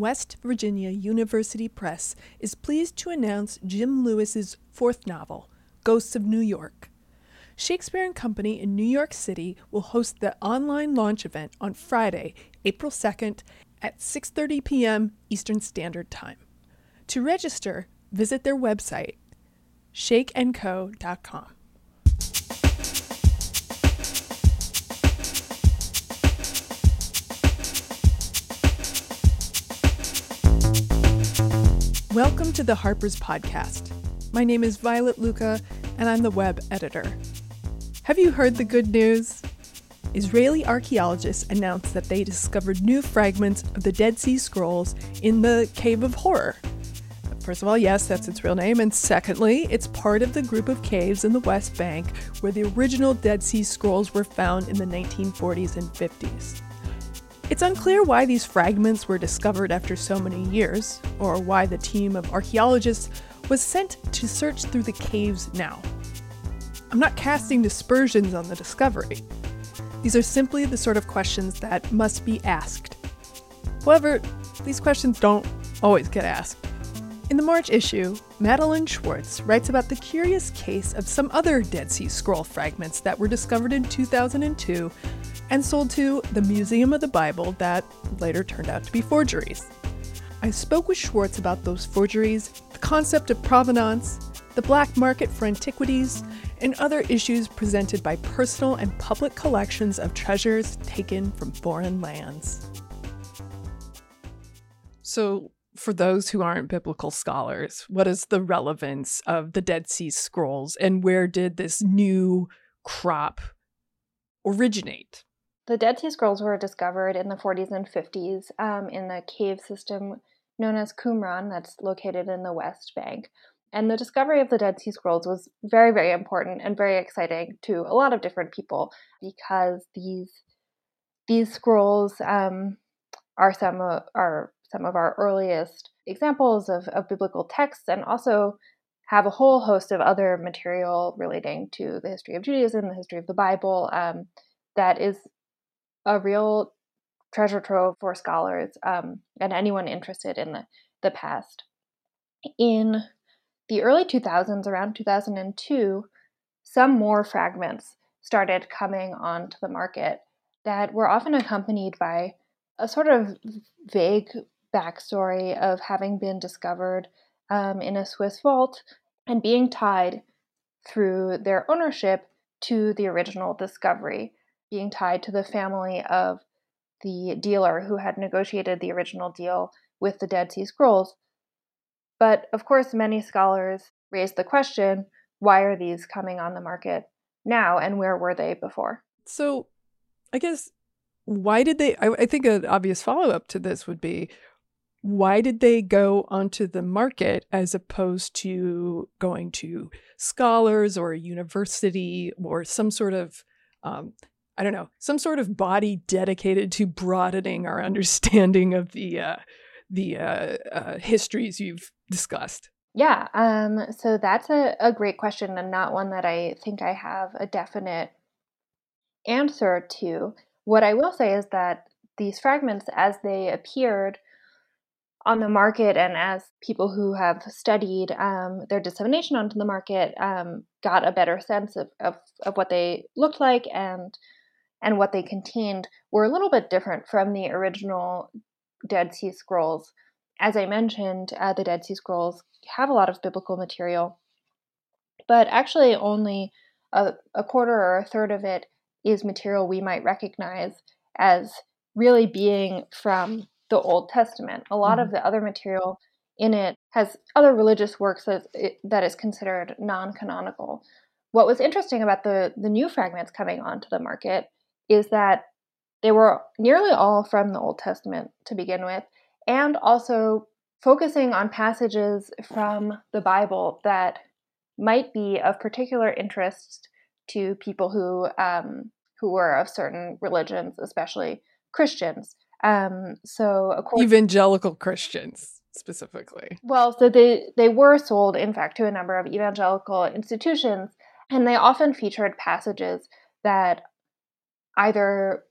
West Virginia University Press is pleased to announce Jim Lewis's fourth novel, Ghosts of New York. Shakespeare and Company in New York City will host the online launch event on Friday, April 2nd at 6:30 p.m. Eastern Standard Time. To register, visit their website shakeandco.com. Welcome to the Harper's Podcast. My name is Violet Lucca, and I'm the web editor. Have you heard the good news? Israeli archaeologists announced that they discovered new fragments of the Dead Sea Scrolls in the Cave of Horror. First of all, yes, that's its real name. And secondly, it's part of the group of caves in the West Bank where the original Dead Sea Scrolls were found in the 1940s and 50s. It's unclear why these fragments were discovered after so many years, or why the team of archaeologists was sent to search through the caves now. I'm not casting dispersions on the discovery. These are simply the sort of questions that must be asked. However, these questions don't always get asked. In the March issue, Madeleine Schwartz writes about the curious case of some other Dead Sea Scroll fragments that were discovered in 2002 and sold to the Museum of the Bible that later turned out to be forgeries. I spoke with Schwartz about those forgeries, the concept of provenance, the black market for antiquities, and other issues presented by personal and public collections of treasures taken from foreign lands. So, for those who aren't biblical scholars, what is the relevance of the Dead Sea Scrolls and where did this new crop originate? The Dead Sea Scrolls were discovered in the 40s and 50s um, in the cave system known as Qumran, that's located in the West Bank. And the discovery of the Dead Sea Scrolls was very, very important and very exciting to a lot of different people because these these scrolls um, are some of, are some of our earliest examples of, of biblical texts and also have a whole host of other material relating to the history of Judaism, the history of the Bible, um, that is a real treasure trove for scholars um, and anyone interested in the, the past. In the early 2000s, around 2002, some more fragments started coming onto the market that were often accompanied by a sort of vague backstory of having been discovered um, in a Swiss vault and being tied through their ownership to the original discovery being tied to the family of the dealer who had negotiated the original deal with the Dead Sea Scrolls. But of course, many scholars raise the question why are these coming on the market now and where were they before? So, I guess, why did they? I, I think an obvious follow up to this would be why did they go onto the market as opposed to going to scholars or a university or some sort of um, I don't know, some sort of body dedicated to broadening our understanding of the uh, the uh, uh, histories you've discussed? Yeah, um, so that's a, a great question and not one that I think I have a definite answer to. What I will say is that these fragments, as they appeared on the market and as people who have studied um, their dissemination onto the market um, got a better sense of, of, of what they looked like and and what they contained were a little bit different from the original Dead Sea Scrolls. As I mentioned, uh, the Dead Sea Scrolls have a lot of biblical material, but actually only a, a quarter or a third of it is material we might recognize as really being from the Old Testament. A lot mm-hmm. of the other material in it has other religious works that, that is considered non canonical. What was interesting about the, the new fragments coming onto the market is that they were nearly all from the Old Testament to begin with, and also focusing on passages from the Bible that might be of particular interest to people who um, who were of certain religions, especially Christians. Um, so, evangelical Christians specifically. Well, so they they were sold, in fact, to a number of evangelical institutions, and they often featured passages that either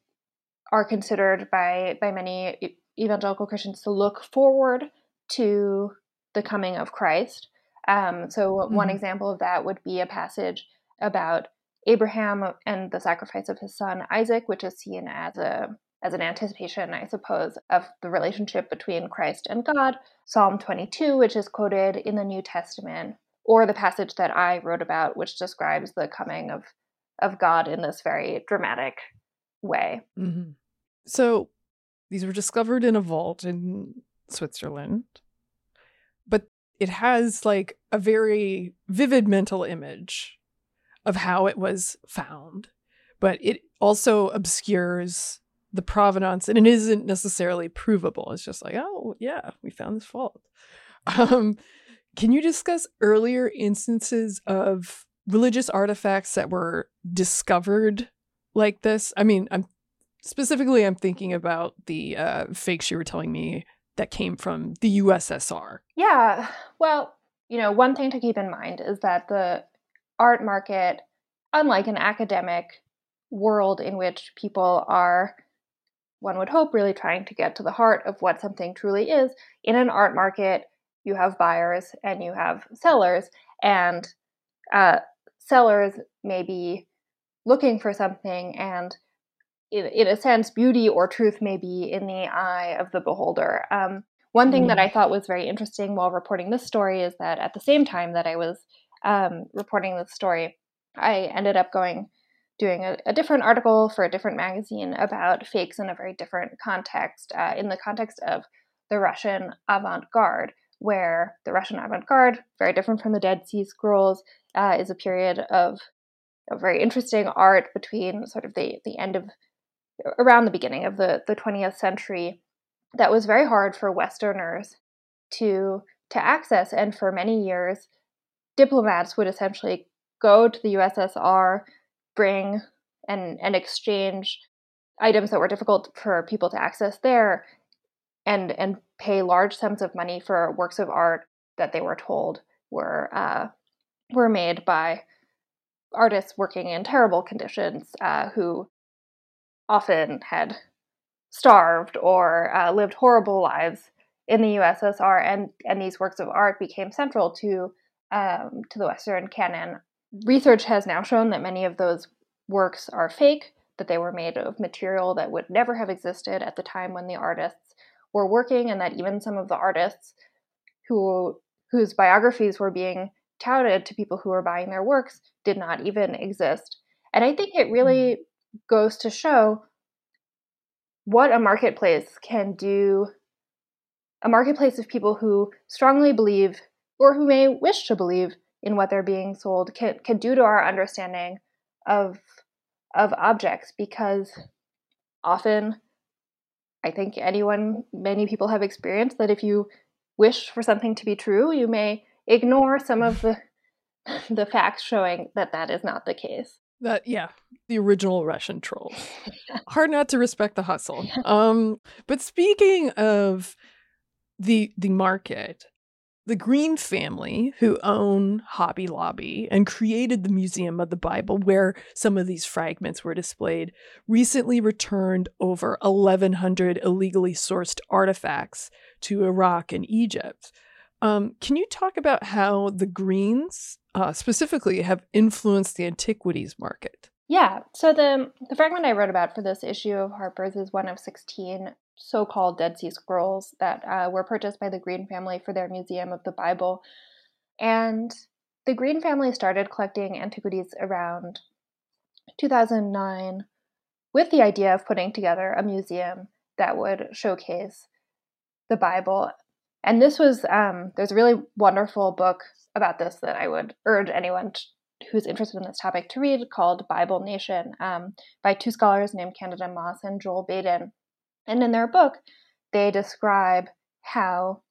are considered by by many evangelical Christians to look forward to the coming of Christ. Um, so, mm-hmm. one example of that would be a passage about Abraham and the sacrifice of his son Isaac, which is seen as a as an anticipation, I suppose, of the relationship between Christ and God. Psalm 22, which is quoted in the New Testament, or the passage that I wrote about, which describes the coming of of God in this very dramatic way. Mm-hmm. So, these were discovered in a vault in Switzerland, but it has like a very vivid mental image of how it was found, but it also obscures the provenance and it isn't necessarily provable. It's just like, oh, yeah, we found this fault. Um, can you discuss earlier instances of religious artifacts that were discovered like this? I mean, I'm specifically I'm thinking about the uh, fakes you were telling me that came from the USSR. Yeah. Well, you know, one thing to keep in mind is that the art market, unlike an academic world in which people are, one would hope, really trying to get to the heart of what something truly is, in an art market, you have buyers and you have sellers, and uh, sellers may be looking for something, and in, in, a sense, beauty or truth may be in the eye of the beholder. Um, one thing mm. that I thought was very interesting while reporting this story is that at the same time that I was um, reporting this story, I ended up going doing a, a, different article for a different magazine about fakes in a very different context, uh, in the context of the Russian avant garde, where the Russian avant garde, very different from the Dead Sea Scrolls, uh, is a period of very interesting art between sort of the, the end of around the beginning of the, the 20th century that was very hard for Westerners to to access. And for many years, diplomats would essentially go to the USSR, bring and, and exchange items that were difficult for people to access there and and pay large sums of money for works of art that they were told were uh, were made by artists working in terrible conditions uh, who often had starved or uh, lived horrible lives in the USSR, and and these works of art became central to um, to the Western canon. Research has now shown that many of those works are fake, that they were made of material that would never have existed at the time when the artists were working, and that even some of the artists who whose biographies were being touted to people who were buying their works did not even exist. And I think it really mm-hmm. goes to show what a marketplace can do a marketplace of people who strongly believe or who may wish to believe in what they're being sold can, can do to our understanding of of objects because often I think anyone many people have experienced that if you wish for something to be true you may ignore some of the the facts showing that that is not the case. That yeah, the original Russian troll. Hard not to respect the hustle. Um, but speaking of the the market, the Green family, who own Hobby Lobby and created the Museum of the Bible, where some of these fragments were displayed, recently returned over 1,100 illegally sourced artifacts to Iraq and Egypt. Um, can you talk about how the Greens uh, specifically have influenced the antiquities market? Yeah. So the the fragment I wrote about for this issue of Harper's is one of 16 so-called Dead Sea Scrolls that uh, were purchased by the Green family for their Museum of the Bible, and the Green family started collecting antiquities around 2009 with the idea of putting together a museum that would showcase the Bible and this was um, there's a really wonderful book about this that I would urge anyone to, who's interested in this topic to read called Bible Nation um, by two scholars named Candida Moss and Joel Baden. And in their book, they describe how,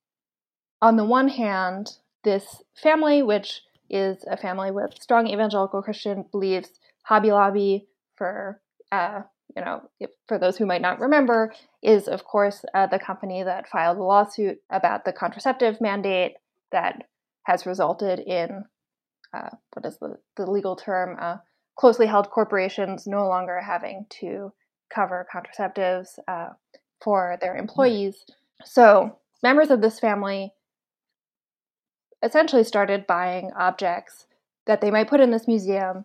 on the one hand, this family, which is a family with strong evangelical Christian beliefs, Hobby Lobby for uh, you know, for those who might not remember, is of course uh, the company that filed the lawsuit about the contraceptive mandate that has resulted in uh, what is the, the legal term? Uh, closely held corporations no longer having to cover contraceptives uh, for their employees. So members of this family essentially started buying objects that they might put in this museum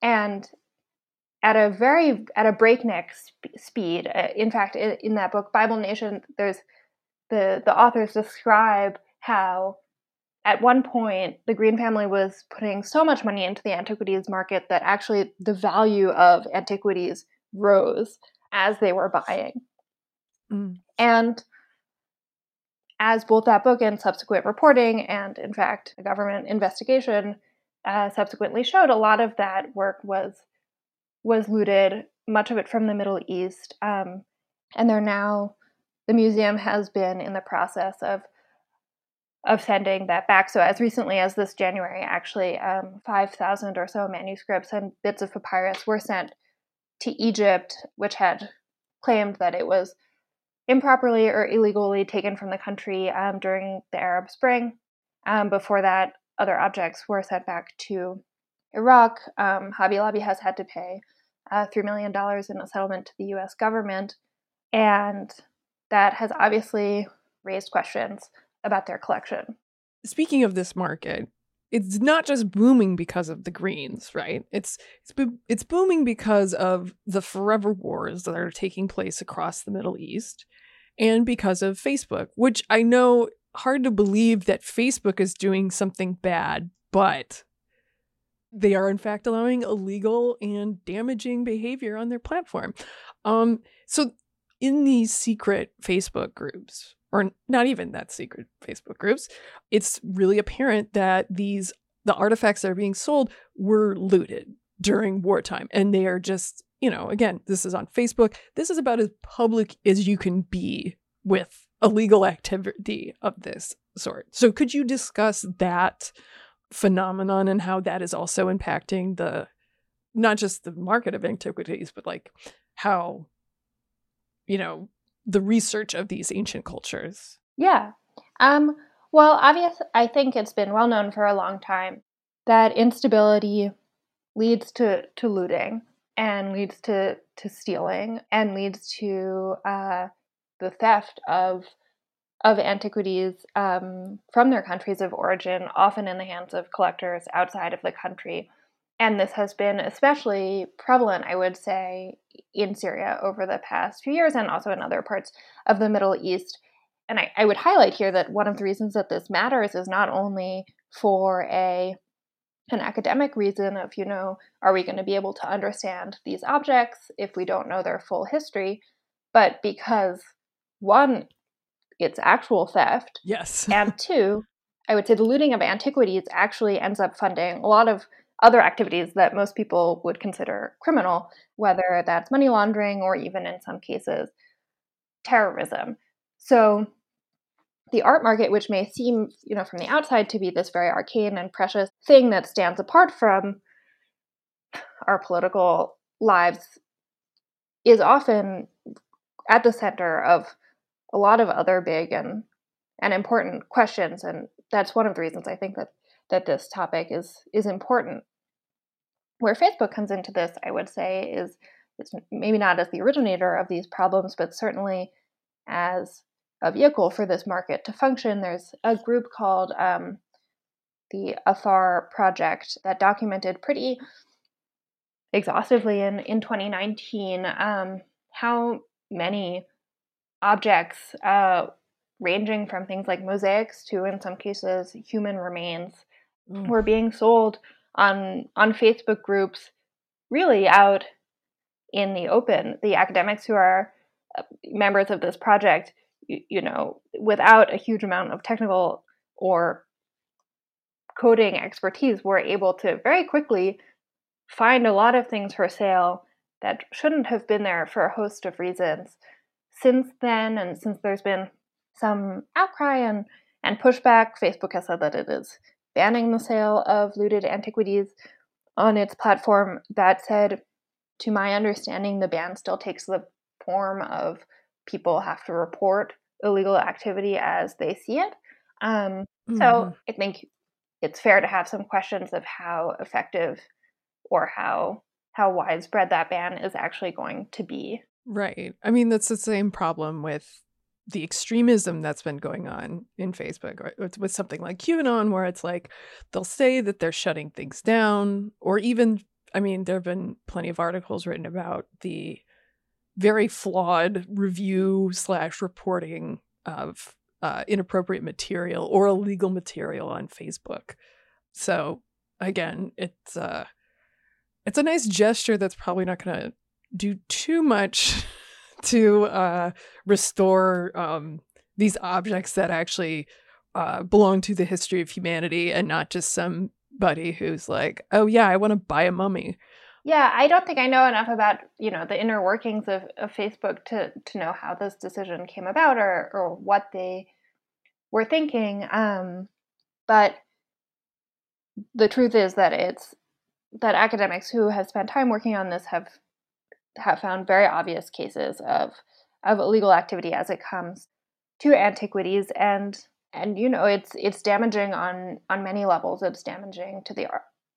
and at a very at a breakneck sp- speed uh, in fact in, in, that book bible nation there's the the authors describe how at one point the green family was putting so much money into the antiquities market that actually the value of antiquities rose as they were buying mm. and as both that book and subsequent reporting and in fact a government investigation uh, subsequently showed a lot of that work was was looted much of it from the middle east um, and they're now the museum has been in the process of of sending that back. So as recently as this January, actually, um, five thousand or so manuscripts and bits of papyrus were sent to Egypt, which had claimed that it was improperly or illegally taken from the country um, during the Arab Spring. Um, before that, other objects were sent back to Iraq. Um, Hobby Lobby has had to pay uh, $3 million in a settlement to the US government. And that has obviously raised questions about their collection. Speaking of this market, it's not just booming because of the greens, right? It's it's bo- it's booming because of the forever wars that are taking place across the Middle East and because of Facebook, which I know hard to believe that Facebook is doing something bad, but they are in fact allowing illegal and damaging behavior on their platform. Um so in these secret Facebook groups, or not even that secret Facebook groups, it's really apparent that these the artifacts that are being sold were looted during wartime and they are just you know again this is on facebook this is about as public as you can be with illegal activity of this sort so could you discuss that phenomenon and how that is also impacting the not just the market of antiquities but like how you know the research of these ancient cultures. Yeah. Um well obvious i think it's been well known for a long time that instability leads to to looting and leads to to stealing and leads to uh, the theft of of antiquities um, from their countries of origin, often in the hands of collectors outside of the country. And this has been especially prevalent, I would say, in Syria over the past few years and also in other parts of the Middle East. And I, I would highlight here that one of the reasons that this matters is not only for a an academic reason of, you know, are we going to be able to understand these objects if we don't know their full history, but because one, it's actual theft. Yes. and two, I would say the looting of antiquities actually ends up funding a lot of other activities that most people would consider criminal, whether that's money laundering or even in some cases terrorism. So the art market, which may seem, you know, from the outside to be this very arcane and precious thing that stands apart from our political lives, is often at the center of a lot of other big and and important questions. And that's one of the reasons I think that that this topic is is important. Where Facebook comes into this, I would say, is it's maybe not as the originator of these problems, but certainly as a vehicle for this market to function. There's a group called um, the ATHAR Project that documented pretty exhaustively in, in 2019 um, how many objects, uh, ranging from things like mosaics to, in some cases, human remains, mm. were being sold on on Facebook groups, really out in the open. The academics who are uh, members of this project, you, you know, without a huge amount of technical or coding expertise, were able to very quickly find a lot of things for sale that shouldn't have been there for a host of reasons since then, and since there's been some outcry and, and pushback, Facebook has said that it is banning the sale of looted antiquities on its platform. That said, to my understanding, the ban still takes the form of people have to report illegal activity as they see it. Um, mm-hmm. So I think it's fair to have some questions of how effective or how how widespread that ban is actually going to be. Right. I mean, that's the same problem with the extremism that's been going on in Facebook with something like QAnon, where it's like they'll say that they're shutting things down, or even, I mean, there have been plenty of articles written about the very flawed review slash reporting of uh, inappropriate material or illegal material on Facebook. So again, it's uh, it's a nice gesture that's probably not going to do too much to uh, restore um, these objects that actually uh, belong to the history of humanity and not just somebody who's like, oh yeah, I want to buy a mummy. Yeah, I don't think I know enough about you know the inner workings of, of Facebook to to know how this decision came about or or what they were thinking. Um, but the truth is that it's that academics who have spent time working on this have have found very obvious cases of of illegal activity as it comes to antiquities. And and you know it's it's damaging on on many levels. It's damaging to the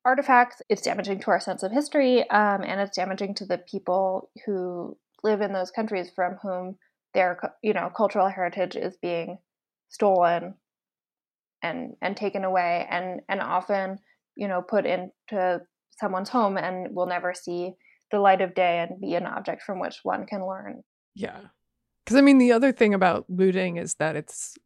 artifacts. It's damaging to our sense of history um, and it's damaging to the people who live in those countries from whom their you know cultural heritage is being stolen and and taken away and and often you know put into someone's home and will never see the light of day and be an object from which one can learn. Yeah. Cuz I mean the other thing about looting is that it's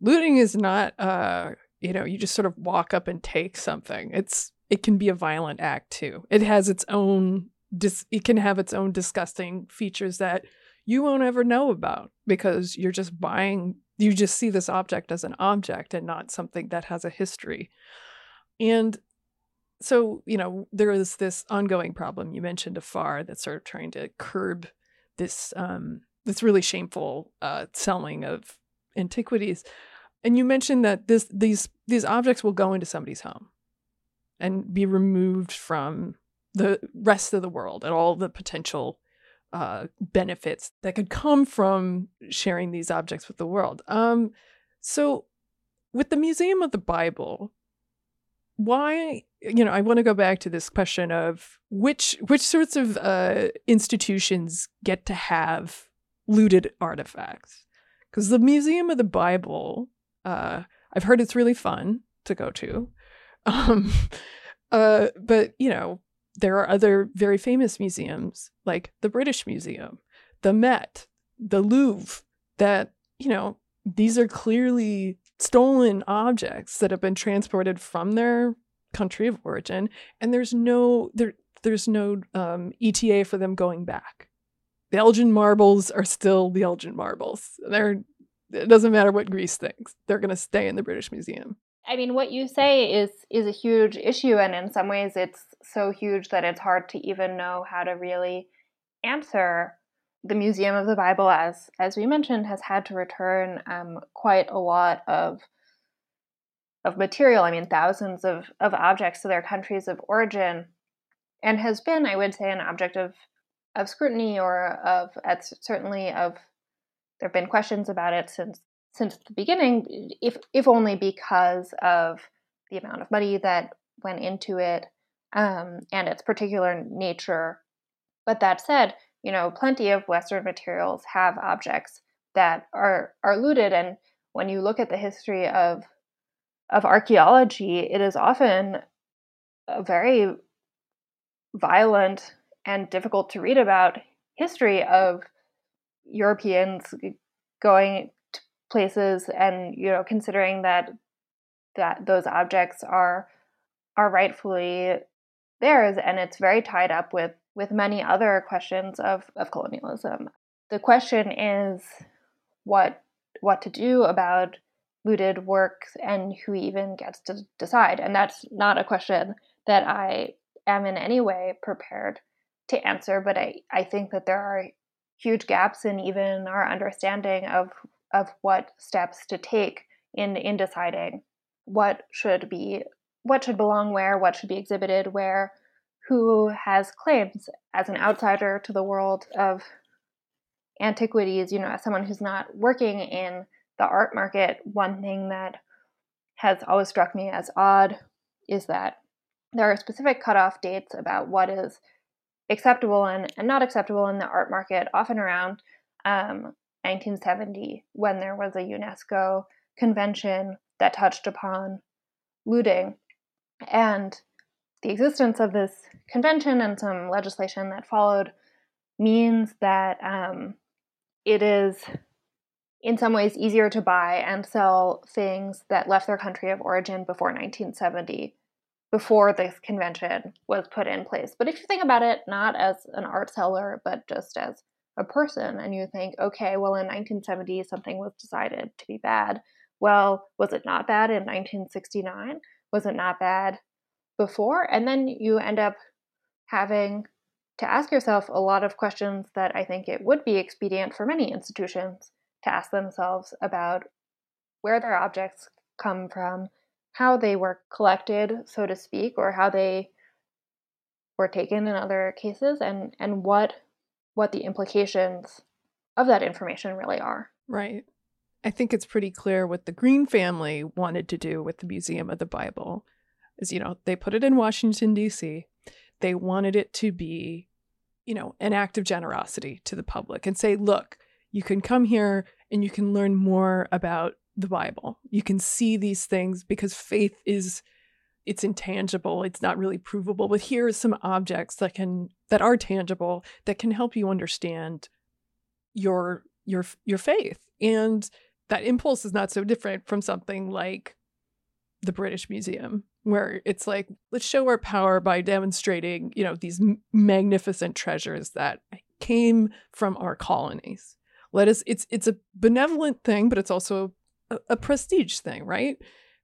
looting is not uh you know, you just sort of walk up and take something. It's it can be a violent act too. It has its own dis- it can have its own disgusting features that you won't ever know about because you're just buying you just see this object as an object and not something that has a history. And so, you know, there is this ongoing problem you mentioned ATHAR that's sort of trying to curb this um this really shameful uh selling of antiquities. And you mentioned that this these these objects will go into somebody's home and be removed from the rest of the world and all the potential uh, benefits that could come from sharing these objects with the world. Um, so, with the Museum of the Bible, why you know i want to go back to this question of which which sorts of uh, institutions get to have looted artifacts? Because the museum of the bible uh, i've heard it's really fun to go to um, uh, but you know there are other very famous museums like the british museum the met the louvre that you know these are clearly stolen objects that have been transported from their country of origin and there's no there there's no um, ETA for them going back. The Elgin marbles are still the Elgin marbles. They're it doesn't matter what Greece thinks. They're going to stay in the British Museum. I mean, what you say is is a huge issue, and in some ways, it's so huge that it's hard to even know how to really answer. The Museum of the Bible, as as we mentioned, has had to return um, quite a lot of of material, I mean, thousands of, of objects to their countries of origin, and has been, I would say, an object of, of scrutiny or of, certainly of, there have been questions about it since since the beginning, if if only because of the amount of money that went into it um, and its particular nature. But that said, you know, plenty of Western materials have objects that are are looted, and when you look at the history of of archaeology, it is often a very violent and difficult to read about history of Europeans going to places and you know considering that that those objects are are rightfully theirs and it's very tied up with with many other questions of of colonialism. The question is what what to do about looted works and who even gets to decide. And that's not a question that I am in any way prepared to answer, but I, I think that there are huge gaps in even our understanding of of what steps to take in in deciding what should be what should belong where, what should be exhibited where, who has claims as an outsider to the world of antiquities, you know, as someone who's not working in the art market, one thing that has always struck me as odd is that there are specific cutoff dates about what is acceptable and, and not acceptable in the art market, often around um, 1970 when there was a UNESCO convention that touched upon looting. And the existence of this convention and some legislation that followed means that um, it is in some ways easier to buy and sell things that left their country of origin before 1970 before this convention was put in place. But if you think about it not as an art seller but just as a person and you think okay well in 1970 something was decided to be bad. Well was it not bad in 1969 was it not bad before and then you end up having to ask yourself a lot of questions that I think it would be expedient for many institutions to ask themselves about where their objects come from, how they were collected, so to speak, or how they were taken in other cases, and and what what the implications of that information really are. Right. I think it's pretty clear what the Green family wanted to do with the Museum of the Bible. Is you know they put it in Washington D.C. They wanted it to be, you know, an act of generosity to the public and say, look, you can come here and you can learn more about the Bible. You can see these things because faith is it's intangible, it's not really provable, but here are some objects that can that are tangible that can help you understand your your your faith. And that impulse is not so different from something like the British Museum where it's like let's show our power by demonstrating, you know, these magnificent treasures that came from our colonies. Let us it's it's a benevolent thing but it's also a, a prestige thing right?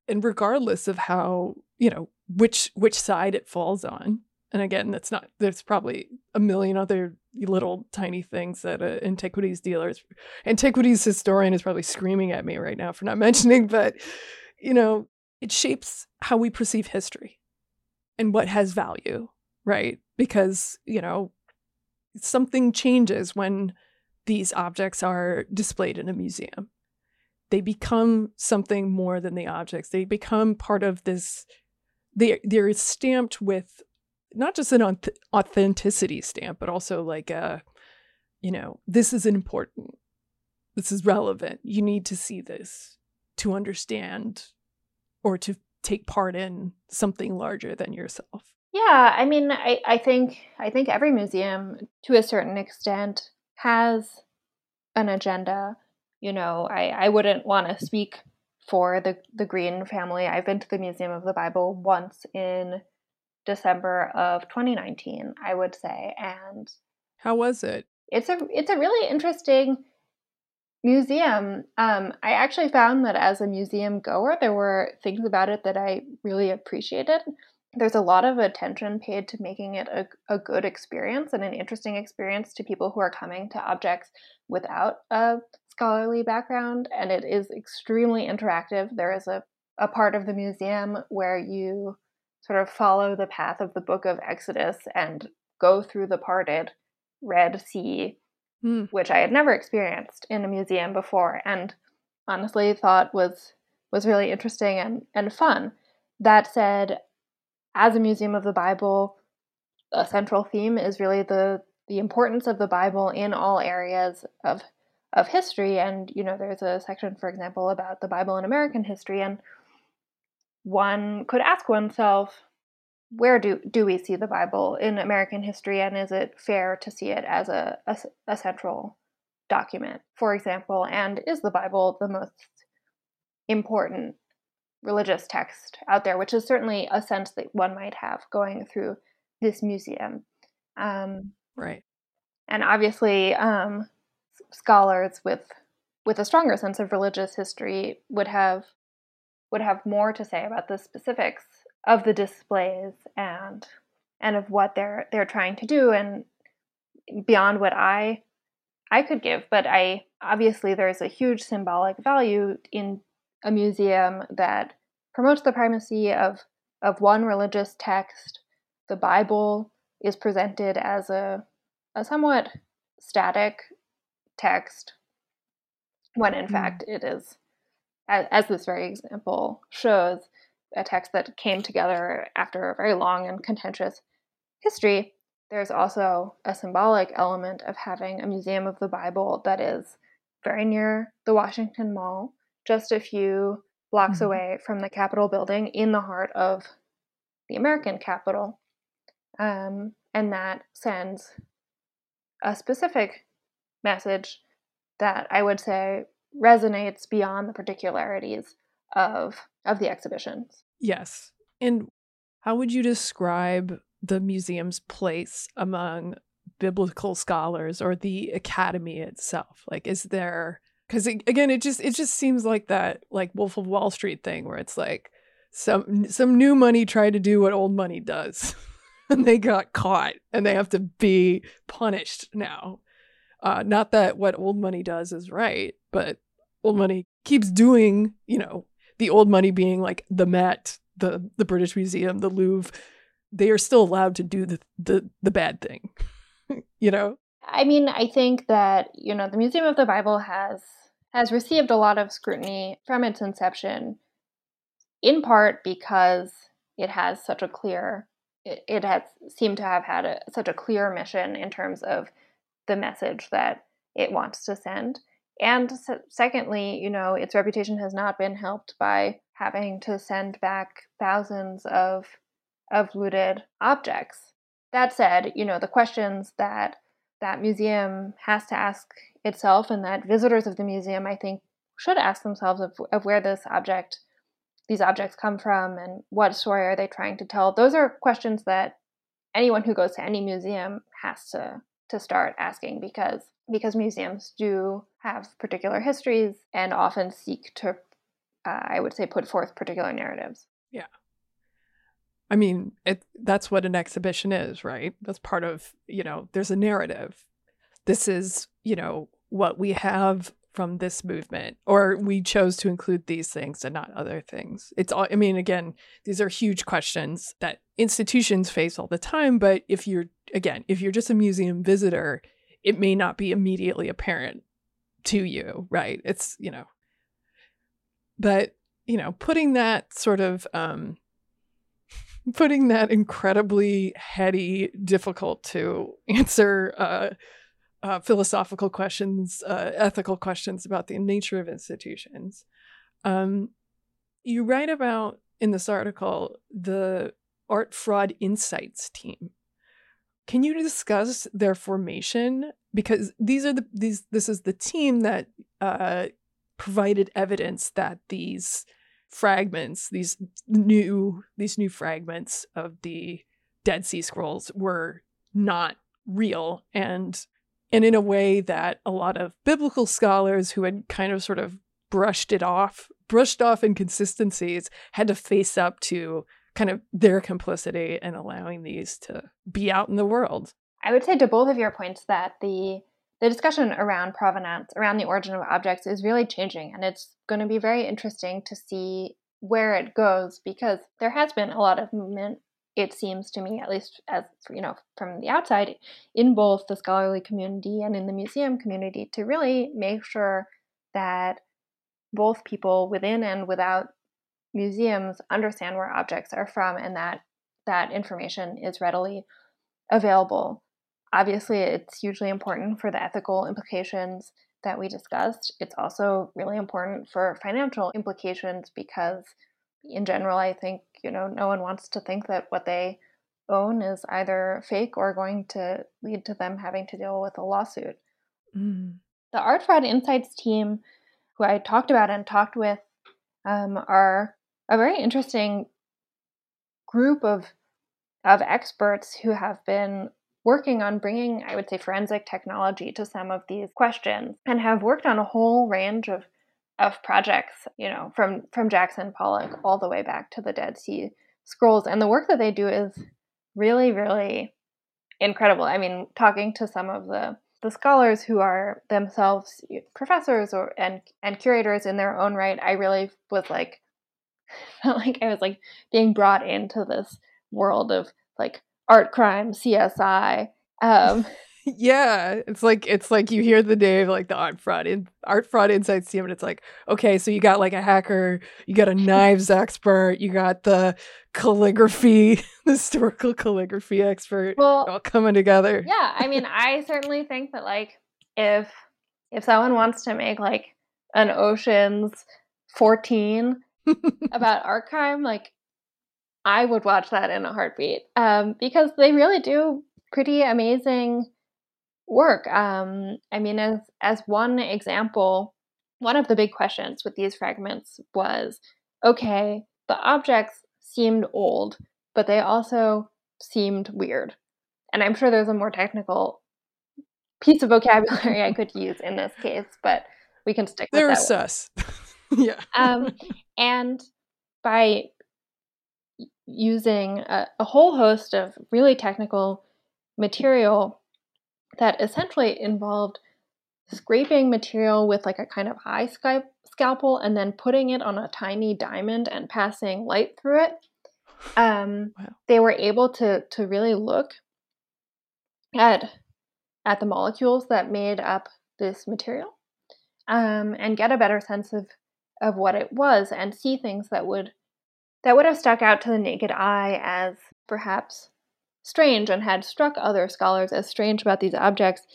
And regardless of how you know which which side it falls on and again that's not there's probably a million other little tiny things that an antiquities dealers antiquities historian is probably screaming at me right now for not mentioning but you know it shapes how we perceive history and what has value right because you know something changes when these objects are displayed in a museum. They become something more than the objects. They become part of this. They they're stamped with not just an authenticity stamp, but also like a, you know, this is important. This is relevant. You need to see this to understand or to take part in something larger than yourself. Yeah, I mean, I, I think I think every museum, to a certain extent, has an agenda. You know, I, I wouldn't want to speak for the, the Green family. I've been to the Museum of the Bible once in December of 2019, I would say. And how was it? It's a it's a really interesting museum. Um, I actually found that as a museum goer, there were things about it that I really appreciated there's a lot of attention paid to making it a, a good experience and an interesting experience to people who are coming to objects without a scholarly background. And it is extremely interactive. There is a, a part of the museum where you sort of follow the path of the book of Exodus and go through the parted Red Sea, mm. which I had never experienced in a museum before and honestly thought was was really interesting and, and fun. That said, as a museum of the Bible, a central theme is really the the importance of the Bible in all areas of of history. And you know, there's a section, for example, about the Bible in American history, and one could ask oneself, where do do we see the Bible in American history, and is it fair to see it as a, a, a central document, for example? And is the Bible the most important religious text out there, which is certainly a sense that one might have going through this museum. Um, right. And obviously, um, scholars with with a stronger sense of religious history would have would have more to say about the specifics of the displays and and of what they're they're trying to do and beyond what I I could give. But I obviously there's a huge symbolic value in a museum that promotes the primacy of, of one religious text. The Bible is presented as a, a somewhat static text, when in mm. fact it is, as, as this very example shows, a text that came together after a very long and contentious history. there's also a symbolic element of having a museum of the Bible that is very near the Washington Mall, just a few blocks mm-hmm. away from the Capitol building in the heart of the American capital. Um, and that sends a specific message that I would say resonates beyond the particularities of of the exhibitions. Yes. And how would you describe the museum's place among biblical scholars or the academy itself? Like is there cuz again it just it just seems like that like Wolf of Wall Street thing where it's like some some new money tried to do what old money does and they got caught and they have to be punished now. Uh, not that what old money does is right, but old money keeps doing, you know, the old money being like the Met, the the British Museum, the Louvre, they are still allowed to do the the, the bad thing. you know? I mean, I think that, you know, the Museum of the Bible has has received a lot of scrutiny from its inception, in part because it has such a clear it, it has seemed to have had a, such a clear mission in terms of the message that it wants to send. And secondly, you know, its reputation has not been helped by having to send back thousands of of looted objects. That said, you know, the questions that that museum has to ask itself and that visitors of the museum I think should ask themselves of, of where this object these objects come from and what story are they trying to tell. Those are questions that anyone who goes to any museum has to to start asking because because museums do have particular histories and often seek to, uh, I would say, put forth particular narratives. Yeah. I mean, it, that's what an exhibition is, right? That's part of, you know, there's a narrative. This is, you know, what we have from this movement, or we chose to include these things and not other things. It's all, I mean, again, these are huge questions that institutions face all the time. But if you're, again, if you're just a museum visitor, it may not be immediately apparent to you, right? It's, you know, but, you know, putting that sort of, um, putting that incredibly heady, difficult to answer, uh, uh, philosophical questions, uh, ethical questions about the nature of institutions. Um, you write about in this article the Art Fraud Insights team. Can you discuss their formation? Because these are the these this is the team that uh, provided evidence that these fragments, these new these new fragments of the Dead Sea Scrolls were not real and and in a way that a lot of biblical scholars who had kind of sort of brushed it off, brushed off inconsistencies, had to face up to kind of their complicity in allowing these to be out in the world. I would say to both of your points that the the discussion around provenance, around the origin of objects, is really changing, and it's going to be very interesting to see where it goes because there has been a lot of movement it seems to me, at least as you know from the outside, in both the scholarly community and in the museum community, to really make sure that both people within and without museums understand where objects are from and that that information is readily available. Obviously, it's hugely important for the ethical implications that we discussed. It's also really important for financial implications because in general, I think, you know, no one wants to think that what they own is either fake or going to lead to them having to deal with a lawsuit. Mm. The Art Fraud Insights team, who I talked about and talked with, um, are a very interesting group of of experts who have been working on bringing, I would say, forensic technology to some of these questions and have worked on a whole range of of projects, you know, from from Jackson Pollock all the way back to the Dead Sea Scrolls, and the work that they do is really, really incredible. I mean, talking to some of the the scholars who are themselves professors or and and curators in their own right, I really was like felt like I was like being brought into this world of like art crime, CSI, um, yeah, it's like it's like you hear the name of like the art fraud in art fraud insights team, and it's like okay, so you got like a hacker, you got a knives expert, you got the calligraphy, historical calligraphy expert, well, all coming together. Yeah, I mean, I certainly think that like if if someone wants to make like an Ocean's fourteen about art crime, like I would watch that in a heartbeat um, because they really do pretty amazing work. Um, I mean, as as one example, one of the big questions with these fragments was, okay, the objects seemed old, but they also seemed weird. And I'm sure there's a more technical piece of vocabulary I could use in this case, but we can stick with They're that. sus. yeah. Um, and by using a, a whole host of really technical material that essentially involved scraping material with like a kind of high scalpel and then putting it on a tiny diamond and passing light through it. Um, wow. They were able to to really look at at the molecules that made up this material um, and get a better sense of of what it was and see things that would that would have stuck out to the naked eye as perhaps strange and had struck other scholars as strange about these objects,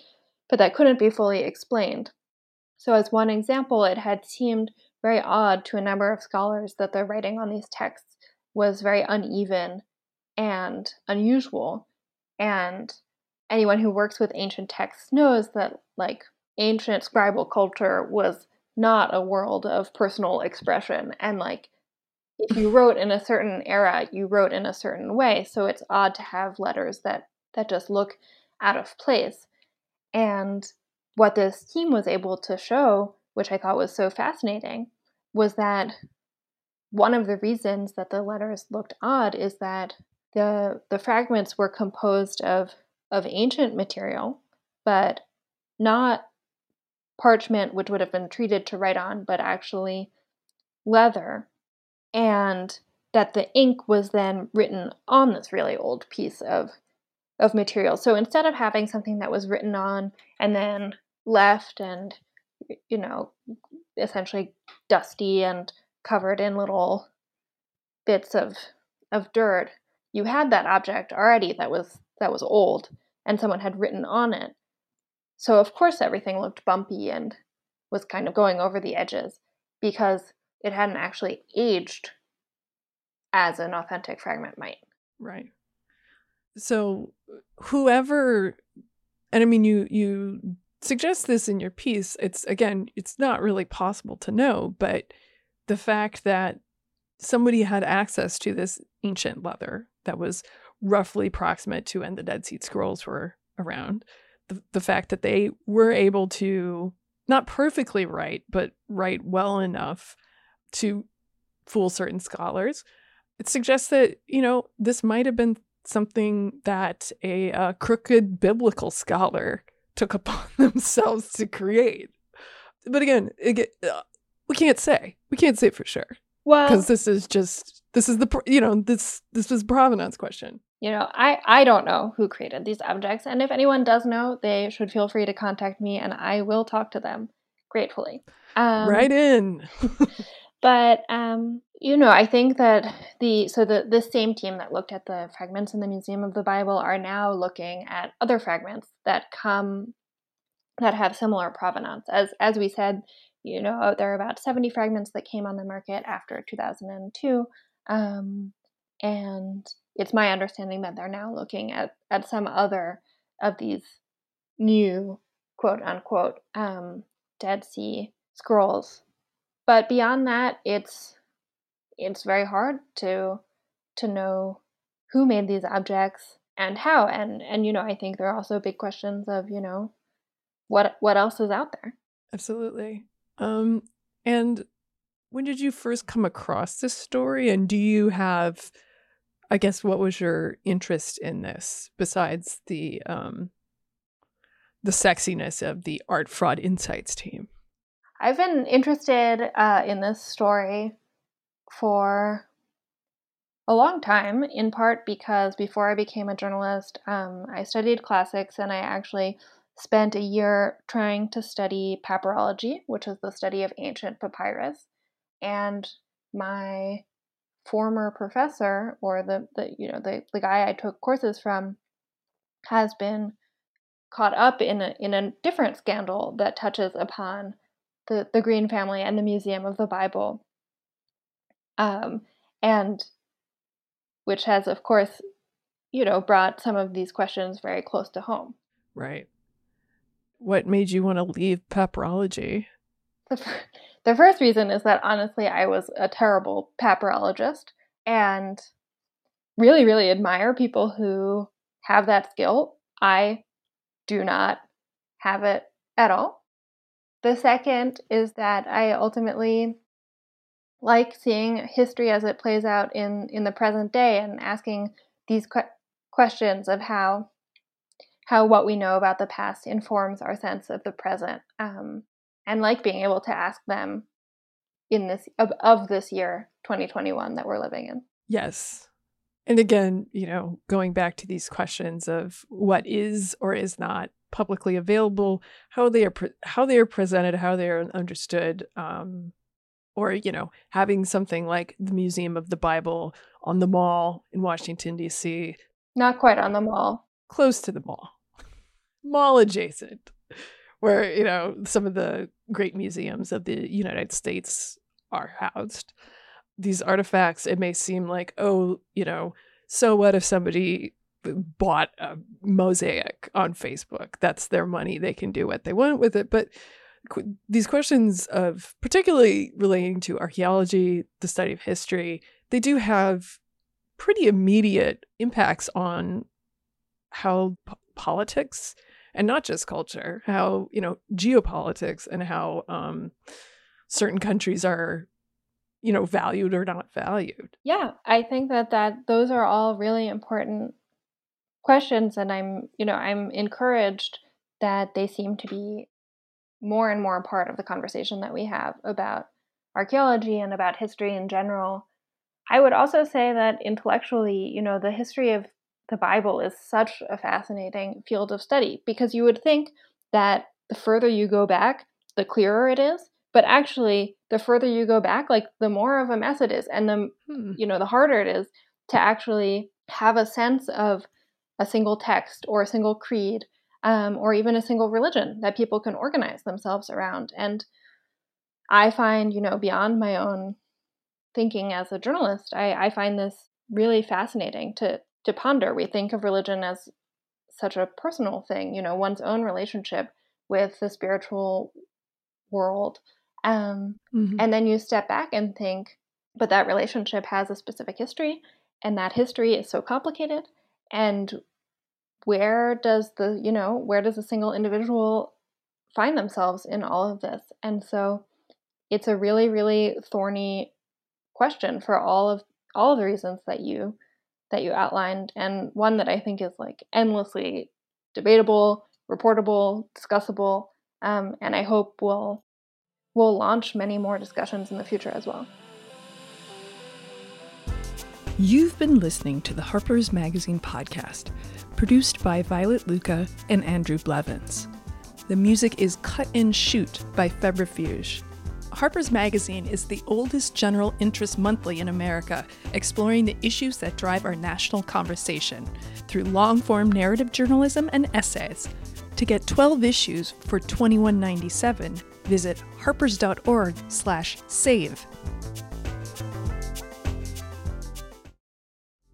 but that couldn't be fully explained. So, as one example, it had seemed very odd to a number of scholars that the writing on these texts was very uneven and unusual. And anyone who works with ancient texts knows that, like, ancient scribal culture was not a world of personal expression and, like, if you wrote in a certain era, you wrote in a certain way. So it's odd to have letters that that just look out of place. And what this team was able to show, which I thought was so fascinating, was that one of the reasons that the letters looked odd is that the the fragments were composed of of ancient material, but not parchment which would have been treated to write on, but actually leather and that the ink was then written on this really old piece of of material. So instead of having something that was written on and then left and you know essentially dusty and covered in little bits of of dirt, you had that object already that was that was old and someone had written on it. So of course everything looked bumpy and was kind of going over the edges because it hadn't actually aged as an authentic fragment might. Right. So whoever and I mean you you suggest this in your piece, it's again, it's not really possible to know, but the fact that somebody had access to this ancient leather that was roughly proximate to when the Dead Sea Scrolls were around, the, the fact that they were able to not perfectly write, but write well enough to fool certain scholars. It suggests that, you know, this might have been something that a uh, crooked biblical scholar took upon themselves to create. But again, it, uh, we can't say. We can't say for sure. Well, because this is just this is the you know this this was provenance question. You know, I I don't know who created these objects, and if anyone does know, they should feel free to contact me, and I will talk to them gratefully. Um, right in. But um, you know, I think that the so the the same team that looked at the fragments in the Museum of the Bible are now looking at other fragments that come that have similar provenance. As as we said, you know, there are about 70 fragments that came on the market after 2002. Um, and it's my understanding that they're now looking at, at some other of these new quote unquote um, Dead Sea scrolls but beyond that, it's it's very hard to to know who made these objects and how. And and you know, I think there are also big questions of you know what what else is out there. Absolutely. Um, and when did you first come across this story? And do you have, I guess, what was your interest in this besides the um, the sexiness of the art fraud insights team? I've been interested uh, in this story for A long time, in part because before I became a journalist, um, I studied classics and I actually spent a year trying to study papyrology, which is the study of ancient papyrus. And my former professor, or the, the you know the, the guy I took courses from, has been caught up in a, in a different scandal that touches upon the, the Green family and the Museum of the Bible. Um, and which has, of course, you know, brought some of these questions very close to home. Right. What made you want to leave papyrology? The, the first reason is that honestly, I was a terrible papyrologist and really, really admire people who have that skill. I do not have it at all. The second is that I ultimately like seeing history as it plays out in, in the present day and asking these que- questions of how how what we know about the past informs our sense of the present um, and like being able to ask them in this of, of this year 2021 that we're living in. Yes. And again you know going back to these questions of what is or is not publicly available how they are pre- how they are presented how they are understood um, or you know having something like the museum of the bible on the mall in washington d.c not quite on the mall. Close to the mall. Mall adjacent, where, you know, some of the great museums of the United States are housed. These artifacts, it may seem like, oh, you know, so what if somebody bought a mosaic on Facebook? That's their money. They can do what they want with it. But qu- these questions of particularly relating to archaeology, the study of history, they do have pretty immediate impacts on how p- politics and not just culture, how, you know, geopolitics and how um, certain countries are, you know, valued or not valued. Yeah, I think that that those are all really important questions and I'm, you know, I'm encouraged that they seem to be more and more a part of the conversation that we have about archaeology and about history in general. I would also say that intellectually, you know, the history of the Bible is such a fascinating field of study because you would think that the further you go back, the clearer it is. But actually, the further you go back, like the more of a mess it is, and the hmm. you know the harder it is to actually have a sense of a single text or a single creed um, or even a single religion that people can organize themselves around. And I find, you know, beyond my own thinking as a journalist, I, I find this really fascinating to to ponder. We think of religion as such a personal thing, you know, one's own relationship with the spiritual world. Um, mm-hmm. And then you step back and think, but that relationship has a specific history, and that history is so complicated. And where does the, you know, where does a single individual find themselves in all of this? And so it's a really, really thorny question for all of all of the reasons that you that you outlined, and one that I think is like endlessly debatable, reportable, discussable, um, and I hope will will launch many more discussions in the future as well. You've been listening to the Harper's Magazine podcast, produced by Violet Lucca and Andrew Blevins. The music is Cut and Shoot by Febrifuge. Harper's Magazine is the oldest general interest monthly in America, exploring the issues that drive our national conversation through long form narrative journalism and essays. To get 12 issues for $21.97, visit harpers.org/save.